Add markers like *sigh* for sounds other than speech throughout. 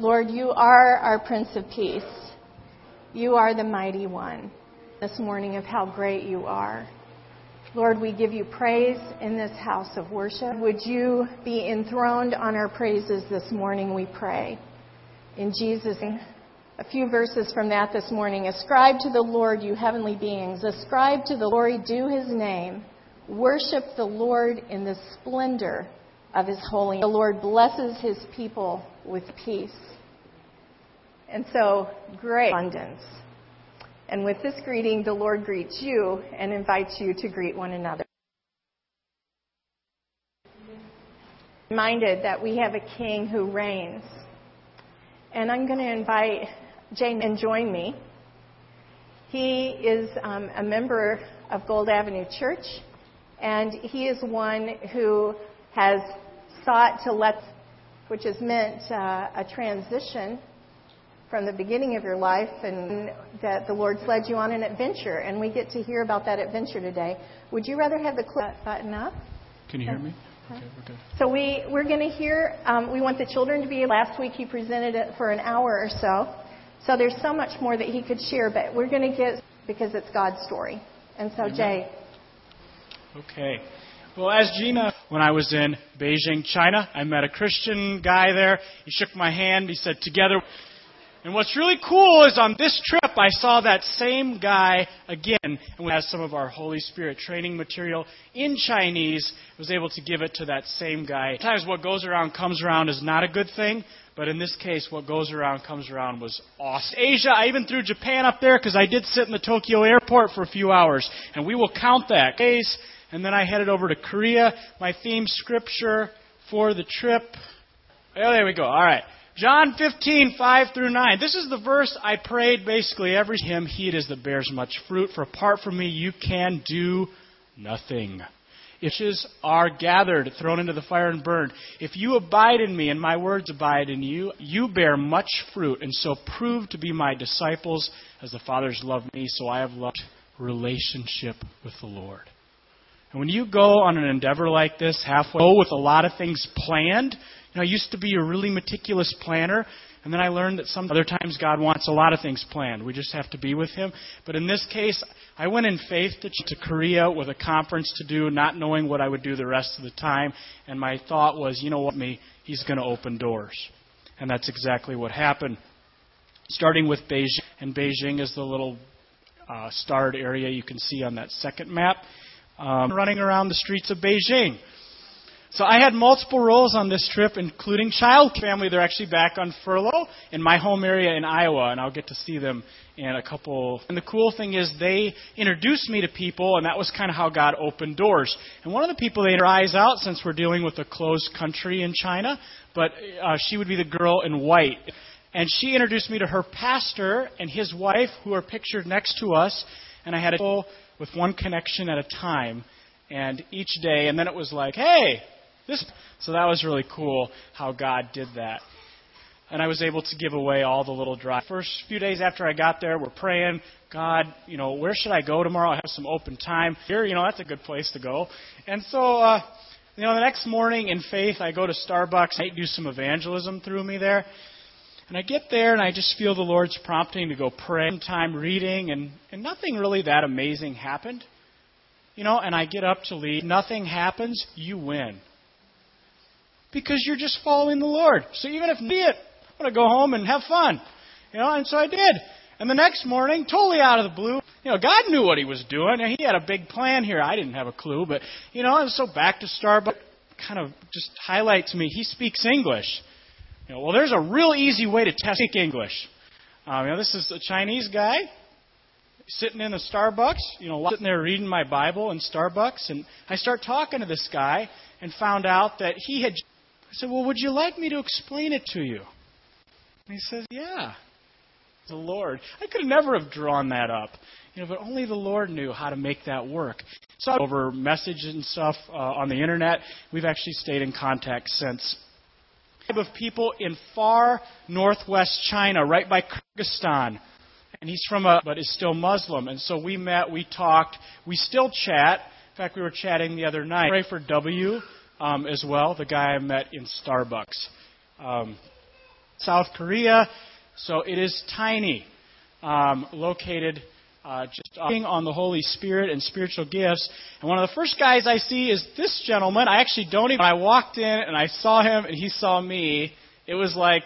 Lord, you are our Prince of Peace. You are the mighty one. This morning of how great you are. Lord, we give you praise in this house of worship. Would you be enthroned on our praises this morning, we pray. In Jesus' name. A few verses from that this morning. Ascribe to the Lord, you heavenly beings. Ascribe to the Lord, do his name. Worship the Lord in the splendor of his holiness. The Lord blesses his people with peace. And so, great abundance. And with this greeting, the Lord greets you and invites you to greet one another. Reminded that we have a king who reigns. And I'm going to invite Jane and join me. He is um, a member of Gold Avenue Church, and he is one who has sought to let, which has meant uh, a transition from the beginning of your life and that the Lord's led you on an adventure. And we get to hear about that adventure today. Would you rather have the clip button up? Can you hear me? Okay, we're. So we, we're going to hear, um, we want the children to be, last week he presented it for an hour or so. So there's so much more that he could share, but we're going to get, because it's God's story. And so, Amen. Jay. Okay. Well, as Gina, when I was in Beijing, China, I met a Christian guy there. He shook my hand. He said, Together and what's really cool is on this trip, I saw that same guy again, and we had some of our Holy Spirit training material in Chinese. I was able to give it to that same guy. Sometimes what goes around comes around is not a good thing, but in this case, what goes around comes around was awesome. Asia, I even threw Japan up there because I did sit in the Tokyo airport for a few hours, and we will count that. Case, and then I headed over to Korea. My theme scripture for the trip. Oh, there we go. All right. John 15, 5 through 9. This is the verse I prayed basically every hymn. He it is that bears much fruit, for apart from me you can do nothing. Issues are gathered, thrown into the fire, and burned. If you abide in me and my words abide in you, you bear much fruit, and so prove to be my disciples as the Father's loved me, so I have loved relationship with the Lord. And when you go on an endeavor like this, halfway, with a lot of things planned, you know, I used to be a really meticulous planner, and then I learned that some other times God wants a lot of things planned. We just have to be with Him. But in this case, I went in faith to, to Korea with a conference to do, not knowing what I would do the rest of the time. And my thought was, you know what, me, He's going to open doors. And that's exactly what happened. Starting with Beijing, and Beijing is the little uh, starred area you can see on that second map. Um, running around the streets of Beijing. So I had multiple roles on this trip, including child family. They're actually back on furlough in my home area in Iowa, and I'll get to see them in a couple. And the cool thing is they introduced me to people, and that was kind of how God opened doors. And one of the people they eyes out, since we're dealing with a closed country in China, but uh, she would be the girl in white. And she introduced me to her pastor and his wife, who are pictured next to us. And I had a with one connection at a time, and each day. And then it was like, hey, this, so that was really cool how God did that. And I was able to give away all the little dry. First few days after I got there, we're praying, God, you know, where should I go tomorrow? I have some open time here. You know, that's a good place to go. And so, uh, you know, the next morning in faith, I go to Starbucks. I do some evangelism through me there. And I get there and I just feel the Lord's prompting to go pray. Time reading and, and nothing really that amazing happened. You know, and I get up to leave. Nothing happens, you win because you're just following the Lord. So even if be it, I'm going to go home and have fun. You know, and so I did. And the next morning, totally out of the blue, you know, God knew what He was doing. And He had a big plan here. I didn't have a clue, but you know, and so back to Starbucks kind of just highlights me. He speaks English. Know, well, there's a real easy way to test English. Um, you know, this is a Chinese guy sitting in a Starbucks, you know, sitting there reading my Bible in Starbucks, and I start talking to this guy and found out that he had I said, Well, would you like me to explain it to you? And he says, Yeah. The Lord. I could never have drawn that up. You know, but only the Lord knew how to make that work. So over messages and stuff uh, on the internet, we've actually stayed in contact since. Of people in far northwest China, right by Kyrgyzstan, and he's from a but is still Muslim. And so we met, we talked, we still chat. In fact, we were chatting the other night. Pray for W um, as well, the guy I met in Starbucks. Um, South Korea. So it is tiny, um, located uh, just on the Holy Spirit and spiritual gifts. And one of the first guys I see is this gentleman. I actually don't even. I walked in and I saw him and he saw me. It was like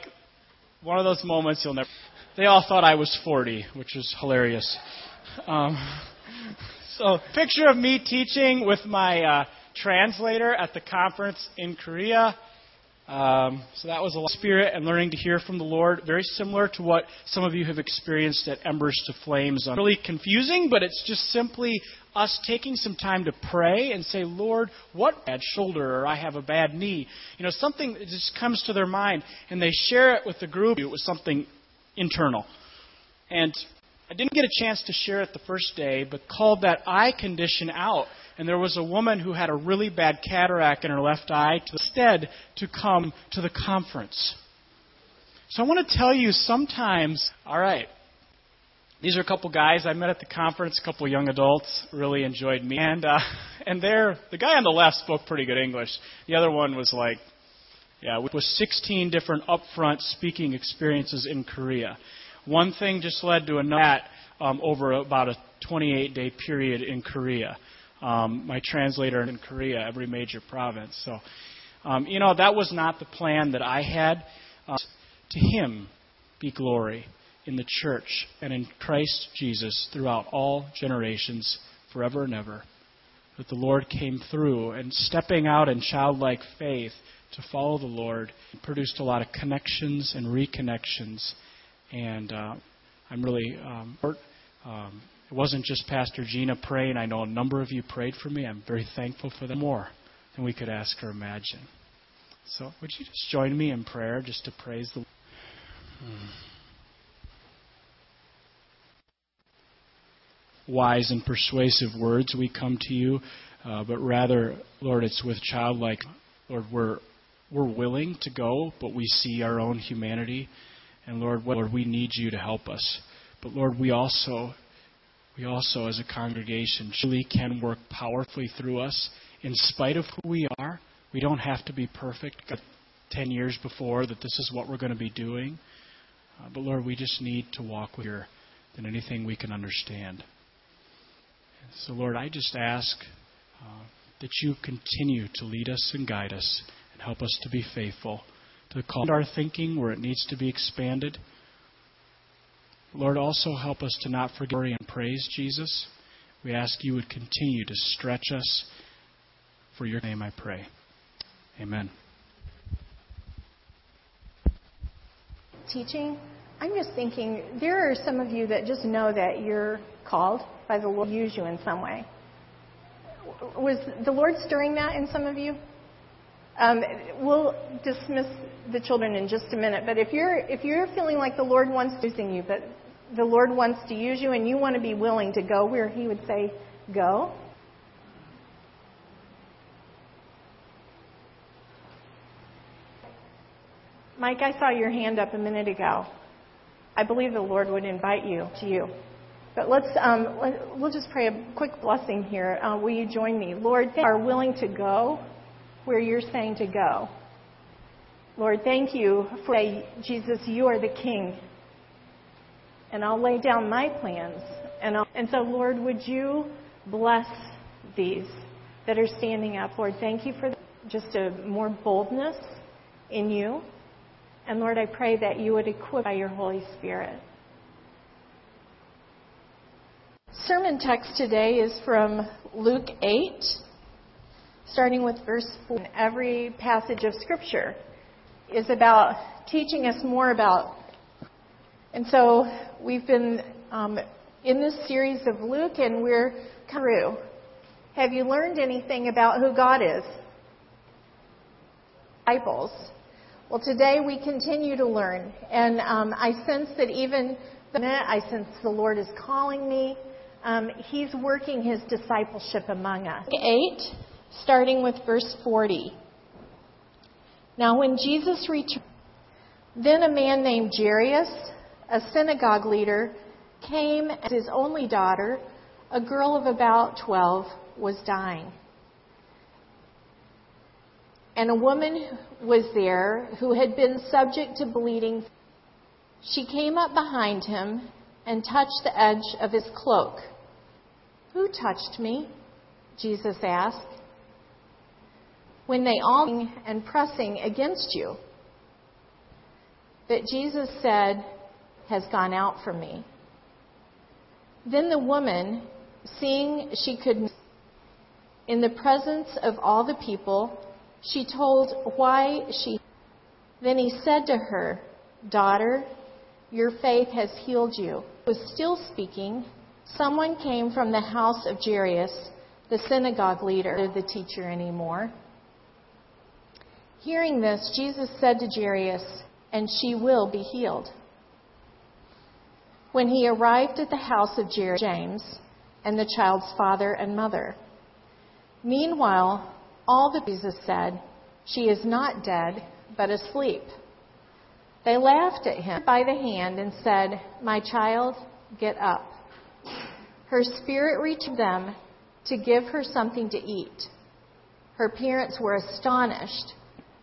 one of those moments you'll never. They all thought I was 40, which was hilarious. Um, *laughs* so, picture of me teaching with my uh, translator at the conference in Korea. Um, so that was a lot of spirit and learning to hear from the Lord, very similar to what some of you have experienced at Embers to Flames. Um, really confusing, but it's just simply us taking some time to pray and say, Lord, what bad shoulder or I have a bad knee. You know, something that just comes to their mind, and they share it with the group. It was something internal. And I didn't get a chance to share it the first day, but called that eye condition out and there was a woman who had a really bad cataract in her left eye to instead to come to the conference. So I want to tell you sometimes, all right, these are a couple guys I met at the conference, a couple young adults, really enjoyed me. And uh, *laughs* and there the guy on the left spoke pretty good English. The other one was like yeah, with 16 different upfront speaking experiences in Korea. One thing just led to another um, over about a 28 day period in Korea um, my translator in Korea, every major province. So, um, you know, that was not the plan that I had. Uh, to Him be glory in the church and in Christ Jesus throughout all generations, forever and ever. That the Lord came through and stepping out in childlike faith to follow the Lord produced a lot of connections and reconnections. And uh, I'm really um, um, it wasn't just Pastor Gina praying. I know a number of you prayed for me. I'm very thankful for them more than we could ask or imagine. So, would you just join me in prayer just to praise the hmm. wise and persuasive words we come to you, uh, but rather, Lord, it's with childlike. Lord, we're we're willing to go, but we see our own humanity, and Lord, Lord, we need you to help us. But Lord, we also we also, as a congregation, truly can work powerfully through us in spite of who we are. We don't have to be perfect. Got 10 years before that this is what we're going to be doing. Uh, but Lord, we just need to walk with you than anything we can understand. So, Lord, I just ask uh, that you continue to lead us and guide us and help us to be faithful to call our thinking where it needs to be expanded Lord, also help us to not forget and praise Jesus. We ask you would continue to stretch us. For your name I pray. Amen. Teaching, I'm just thinking there are some of you that just know that you're called by the Lord to use you in some way. Was the Lord stirring that in some of you? Um, we'll dismiss the children in just a minute, but if you're if you're feeling like the Lord wants to use you, but the Lord wants to use you and you want to be willing to go where He would say, go. Mike, I saw your hand up a minute ago. I believe the Lord would invite you to you. But let's um, let, we'll just pray a quick blessing here. Uh, will you join me, Lord? Are willing to go where you're saying to go. Lord, thank you for Jesus. You are the King and I'll lay down my plans. And, I'll, and so, Lord, would you bless these that are standing up? Lord, thank you for just a more boldness in you. And Lord, I pray that you would equip by your Holy Spirit. Sermon text today is from Luke 8, starting with verse 4. Every passage of Scripture is about teaching us more about and so we've been um, in this series of Luke, and we're through. Have you learned anything about who God is? Disciples. Well, today we continue to learn, and um, I sense that even the minute I sense the Lord is calling me, um, He's working His discipleship among us. Eight, starting with verse forty. Now, when Jesus returned, then a man named Jairus a synagogue leader, came as his only daughter, a girl of about 12, was dying. And a woman was there who had been subject to bleeding. She came up behind him and touched the edge of his cloak. Who touched me? Jesus asked. When they all and pressing against you. But Jesus said, has gone out from me. Then the woman, seeing she could, in the presence of all the people, she told why she. Then he said to her, Daughter, your faith has healed you. He was still speaking. Someone came from the house of Jairus, the synagogue leader, the teacher anymore. Hearing this, Jesus said to Jairus, And she will be healed. When he arrived at the house of James and the child's father and mother. Meanwhile, all the Jesus said, She is not dead, but asleep. They laughed at him by the hand and said, My child, get up. Her spirit reached them to give her something to eat. Her parents were astonished.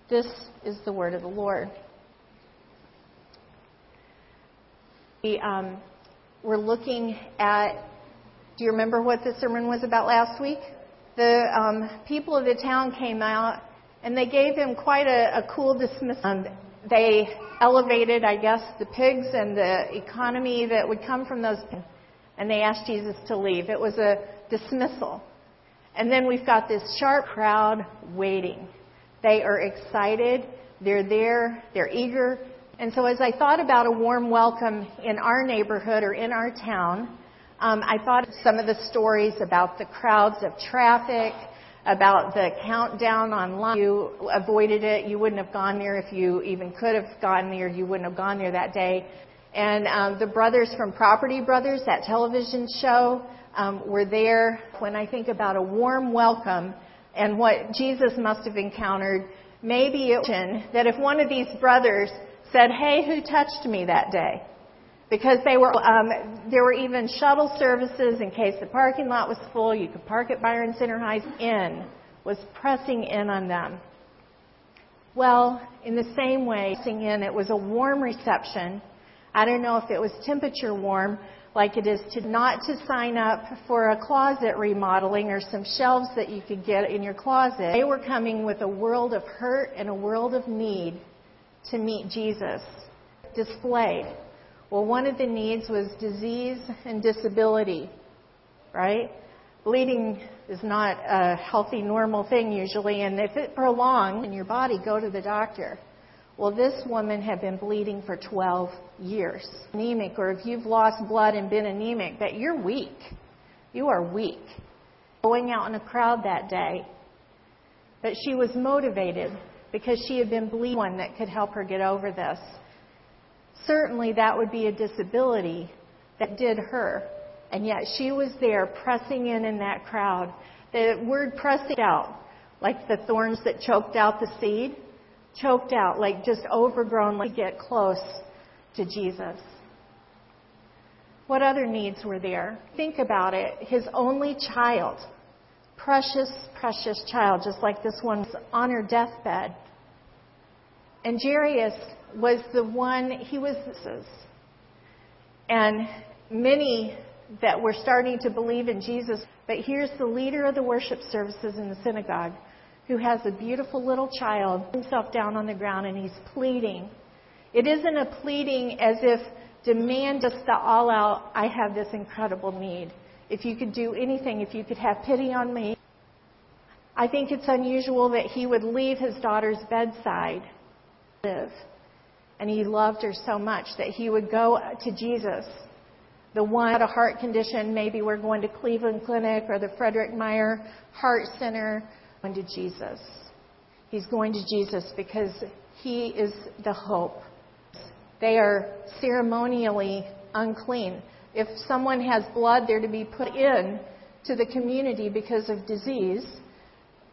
This is the word of the Lord. We um, were looking at, do you remember what the sermon was about last week? The um, people of the town came out and they gave him quite a, a cool dismissal. Um, they elevated, I guess, the pigs and the economy that would come from those and they asked Jesus to leave. It was a dismissal. And then we've got this sharp crowd waiting. They are excited. They're there. They're eager. And so as I thought about a warm welcome in our neighborhood or in our town, um, I thought of some of the stories about the crowds of traffic, about the countdown online. You avoided it. You wouldn't have gone there if you even could have gone there. You wouldn't have gone there that day. And um, the brothers from Property Brothers, that television show, um, were there. When I think about a warm welcome and what Jesus must have encountered, maybe it that if one of these brothers said, "Hey, who touched me that day?" Because they were, um, there were even shuttle services in case the parking lot was full. You could park at Byron Center High. In was pressing in on them. Well, in the same way, pressing in, it was a warm reception I don't know if it was temperature warm, like it is to not to sign up for a closet remodeling or some shelves that you could get in your closet. They were coming with a world of hurt and a world of need to meet Jesus displayed. Well, one of the needs was disease and disability, right? Bleeding is not a healthy, normal thing usually, and if it prolongs in your body, go to the doctor. Well, this woman had been bleeding for 12 years. Anemic, or if you've lost blood and been anemic, that you're weak. You are weak. Going out in a crowd that day. But she was motivated because she had been bleeding one that could help her get over this. Certainly that would be a disability that did her. And yet she was there pressing in in that crowd. The word pressing out, like the thorns that choked out the seed choked out, like just overgrown, like get close to Jesus. What other needs were there? Think about it. His only child, precious, precious child, just like this one on her deathbed. And Jairus was the one, he was, and many that were starting to believe in Jesus. But here's the leader of the worship services in the synagogue who has a beautiful little child himself down on the ground and he's pleading. It isn't a pleading as if demand just the all out, I have this incredible need. If you could do anything, if you could have pity on me. I think it's unusual that he would leave his daughter's bedside, live. And he loved her so much that he would go to Jesus. The one had a heart condition, maybe we're going to Cleveland Clinic or the Frederik Meijer Heart Center going to Jesus. He's going to Jesus because he is the hope. They are ceremonially unclean. If someone has blood, they're to be put in to the community because of disease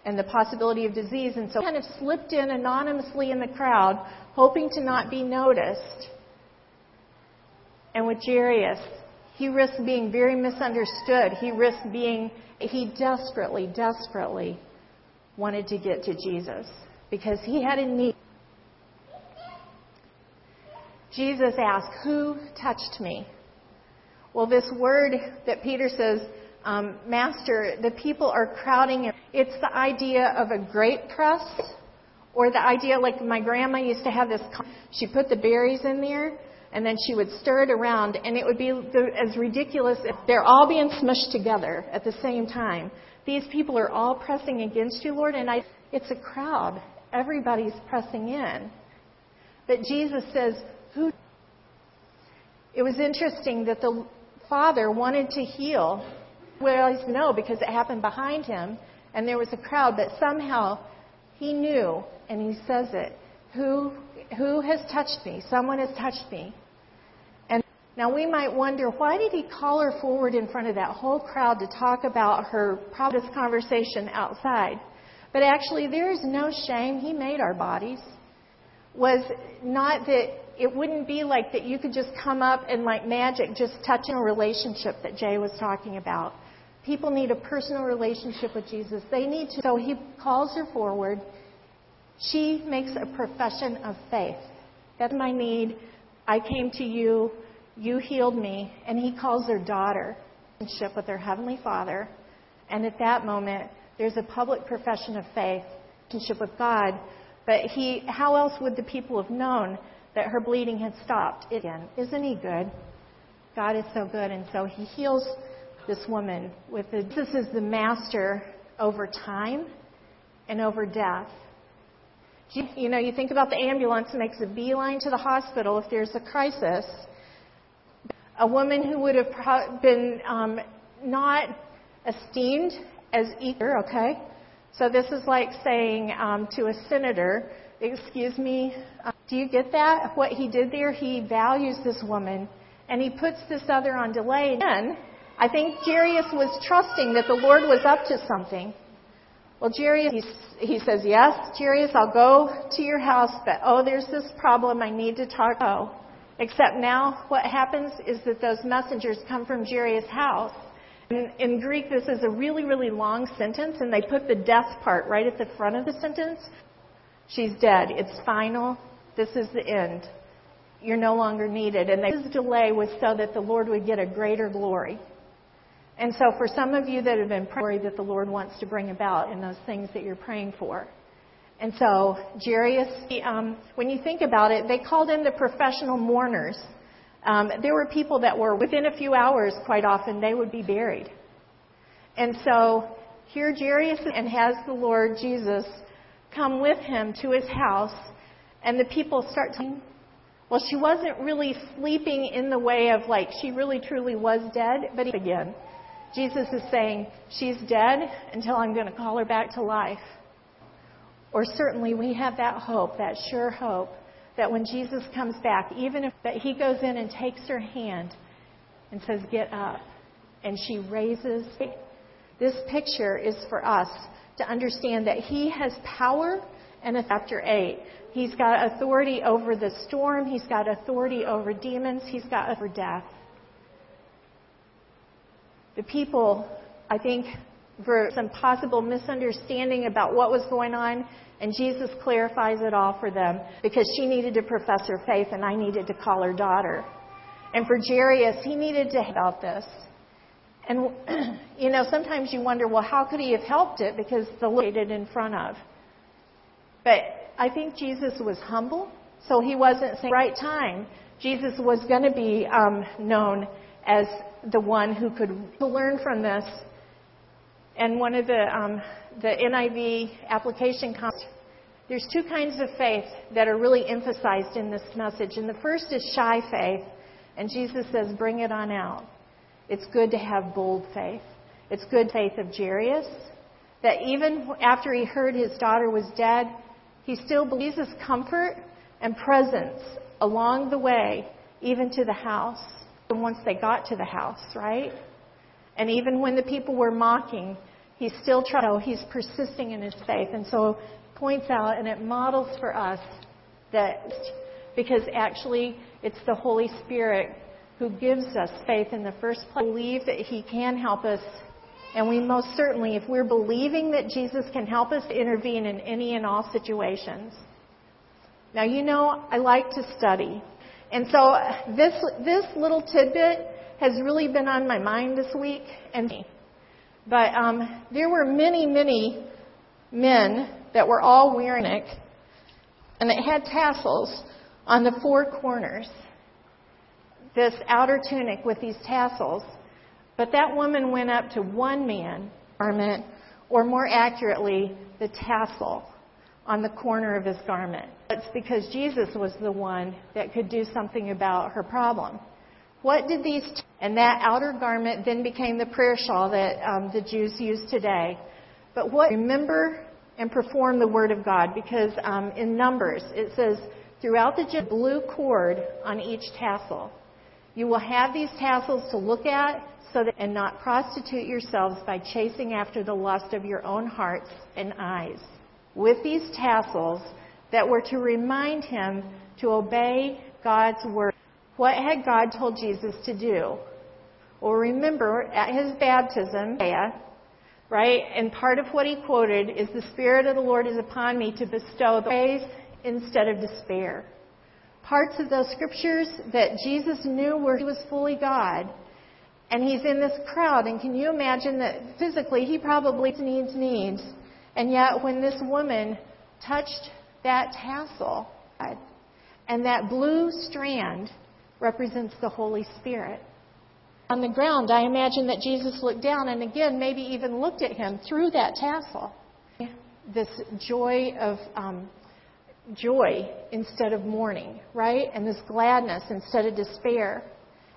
and the possibility of disease. And so kind of slipped in anonymously in the crowd, hoping to not be noticed. And with Jairus, he risked being very misunderstood. He risked being, he desperately, desperately wanted to get to Jesus. because he had a need. Jesus asked, Who touched me? Well, this word that Peter says, um, Master, the people are crowding. It's the idea of a grape press, or the idea like my grandma used to have this. She put the berries in there, and then she would stir it around, and it would be as ridiculous if they're all being smushed together at the same time. These people are all pressing against you, Lord, and I, it's a crowd. Everybody's pressing in. But Jesus says, Who? It was interesting that the father wanted to heal. Well, he's no, because it happened behind him, and there was a crowd, but somehow he knew, and he says it. Who who has touched me? Someone has touched me. And now we might wonder, why did he call her forward in front of that whole crowd to talk about her this conversation outside? But actually, there is no shame. He made our bodies. Was not that it wouldn't be like that you could just come up and like magic just touching a relationship that Jay was talking about. People need a personal relationship with Jesus. They need to. So he calls her forward. She makes a profession of faith. That's my need. I came to you. You healed me. And he calls her daughter. Relationship with her heavenly Father. And at that moment, there's a public profession of faith, relationship with God. But he, how else would the people have known that her bleeding had stopped again? Isn't he good? God is so good. And so he heals this woman with the, this is the master over time and over death. You know, you think about the ambulance makes a beeline to the hospital if there's a crisis. A woman who would have been um, not esteemed as eager, okay? So this is like saying um, to a senator, excuse me, uh, do you get that? What he did there, he values this woman and he puts this other on delay. And I think Jairus was trusting that the Lord was up to something. Well, Jairus, he, he says, Yes, Jairus, I'll go to your house, but oh, there's this problem. I need to talk. Oh. Except now, what happens is that those messengers come from Jairus' house. In, in Greek, this is a really, really long sentence, and they put the death part right at the front of the sentence. She's dead. It's final. This is the end. You're no longer needed. And this delay was so that the Lord would get a greater glory. And so for some of you that have been praying that the Lord wants to bring about in those things that you're praying for. And so Jairus, um, when you think about it, they called in the professional mourners. Um, there were people that were within a few hours, quite often, they would be buried. And so here Jairus and has the Lord Jesus come with him to his house, and the people start to. Well, she wasn't really sleeping in the way of like she really truly was dead, but again, Jesus is saying, She's dead until I'm going to call her back to life. Or certainly we have that hope, that sure hope, that when Jesus comes back, even if that he goes in and takes her hand and says, Get up, and she raises. This picture is for us to understand that he has power and chapter 8. He's got authority over the storm, he's got authority over demons, he's got over death the people, I think, for some possible misunderstanding about what was going on, and Jesus clarifies it all for them because she needed to profess her faith and I needed to call her daughter. And for Jairus, he needed to help this. And, *clears throat* you know, sometimes you wonder, well, how could he have helped it? Because the located in front of. But I think Jesus was humble, so he wasn't saying right time. Jesus was going to be um, known as the one who could learn from this. And one of the, um, the NIV application comments, there's two kinds of faith that are really emphasized in this message. And the first is shy faith. And Jesus says, bring it on out. It's good to have bold faith. It's good faith of Jairus, that even after he heard his daughter was dead, he still believes his comfort and presence along the way, even to the house And once they got to the house, right? And even when the people were mocking, he still. So he's persisting in his faith, and so points out and it models for us that because actually it's the Holy Spirit who gives us faith in the first place. Believe that He can help us And we most certainly, if we're believing that Jesus can help us intervene in any and all situations. Now, you know, I like to study. And so this, this little tidbit has really been on my mind this week. And, but um, there were many, many men that were all wearing it, and it had tassels on the four corners. This outer tunic with these tassels. But that woman went up to one man, garment, or more accurately, the tassel on the corner of his garment. It's because Jesus was the one that could do something about her problem. What did these, t- and that outer garment then became the prayer shawl that um, the Jews use today. But what, remember and perform the word of God, because um, in Numbers it says, throughout the blue cord on each tassel. You will have these tassels to look at so that, and not prostitute yourselves by chasing after the lust of your own hearts and eyes with these tassels that were to remind him to obey God's word. What had God told Jesus to do? Well, remember, at his baptism, right, and part of what he quoted is, The Spirit of the Lord is upon me to bestow praise instead of despair. Parts of those scriptures that Jesus knew where he was fully God. And he's in this crowd, and can you imagine that physically he probably needs needs and yet, when this woman touched that tassel, and that blue strand represents the Holy Spirit. On the ground, I imagine that Jesus looked down and again, maybe even looked at him through that tassel. This joy of um, joy instead of mourning, right? And this gladness instead of despair.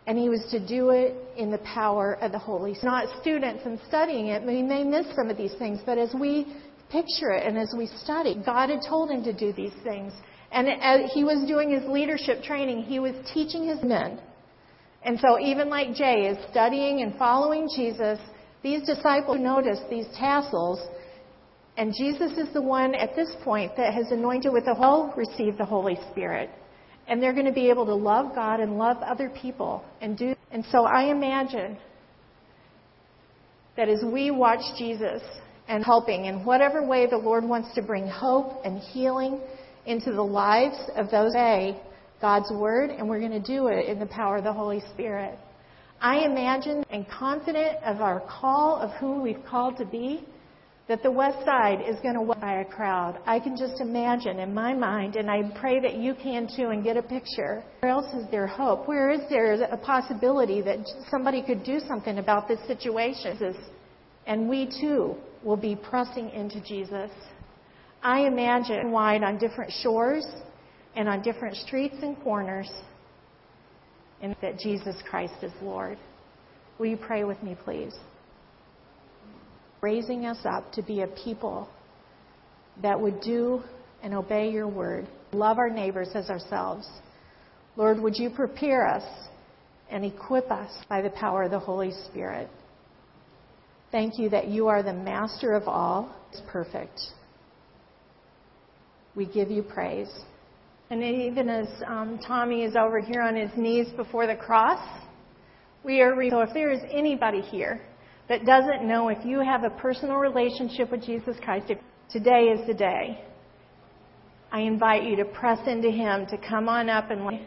And he was to do it in the power of the Holy Spirit. Not students and studying it, we may miss some of these things, but as we picture it. And as we study, God had told him to do these things. And as he was doing his leadership training, he was teaching his men. And so even like Jay is studying and following Jesus, these disciples notice these tassels, and Jesus is the one at this point that has anointed with the whole receive the Holy Spirit. And they're going to be able to love God and love other people and do and so I imagine that as we watch Jesus and helping in whatever way the Lord wants to bring hope and healing into the lives of those say God's Word, and we're going to do it in the power of the Holy Spirit. I imagine and confident of our call of who we've called to be, that the West Side is going to by a crowd. I can just imagine in my mind, and I pray that you can too, and get a picture. Where else is there hope? Where is there a possibility that somebody could do something about this situation? And we too will be pressing into Jesus. I imagine wide on different shores and on different streets and corners, and that Jesus Christ is Lord. Will you pray with me, please? Raising us up to be a people that would do and obey your word, love our neighbors as ourselves. Lord, would you prepare us and equip us by the power of the Holy Spirit? Thank you that you are the master of all. It's perfect. We give you praise. And even as um, Tommy is over here on his knees before the cross, we are. Re- so if there is anybody here that doesn't know if you have a personal relationship with Jesus Christ, if today is the day. I invite you to press into Him, to come on up and let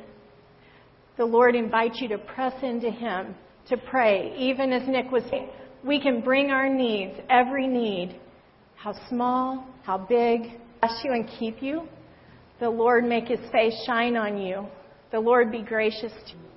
the Lord invites you to press into Him, to pray, even as Nick was saying we can bring our needs, every need, how small, how big, bless you and keep you. The Lord make his face shine on you. The Lord be gracious to you.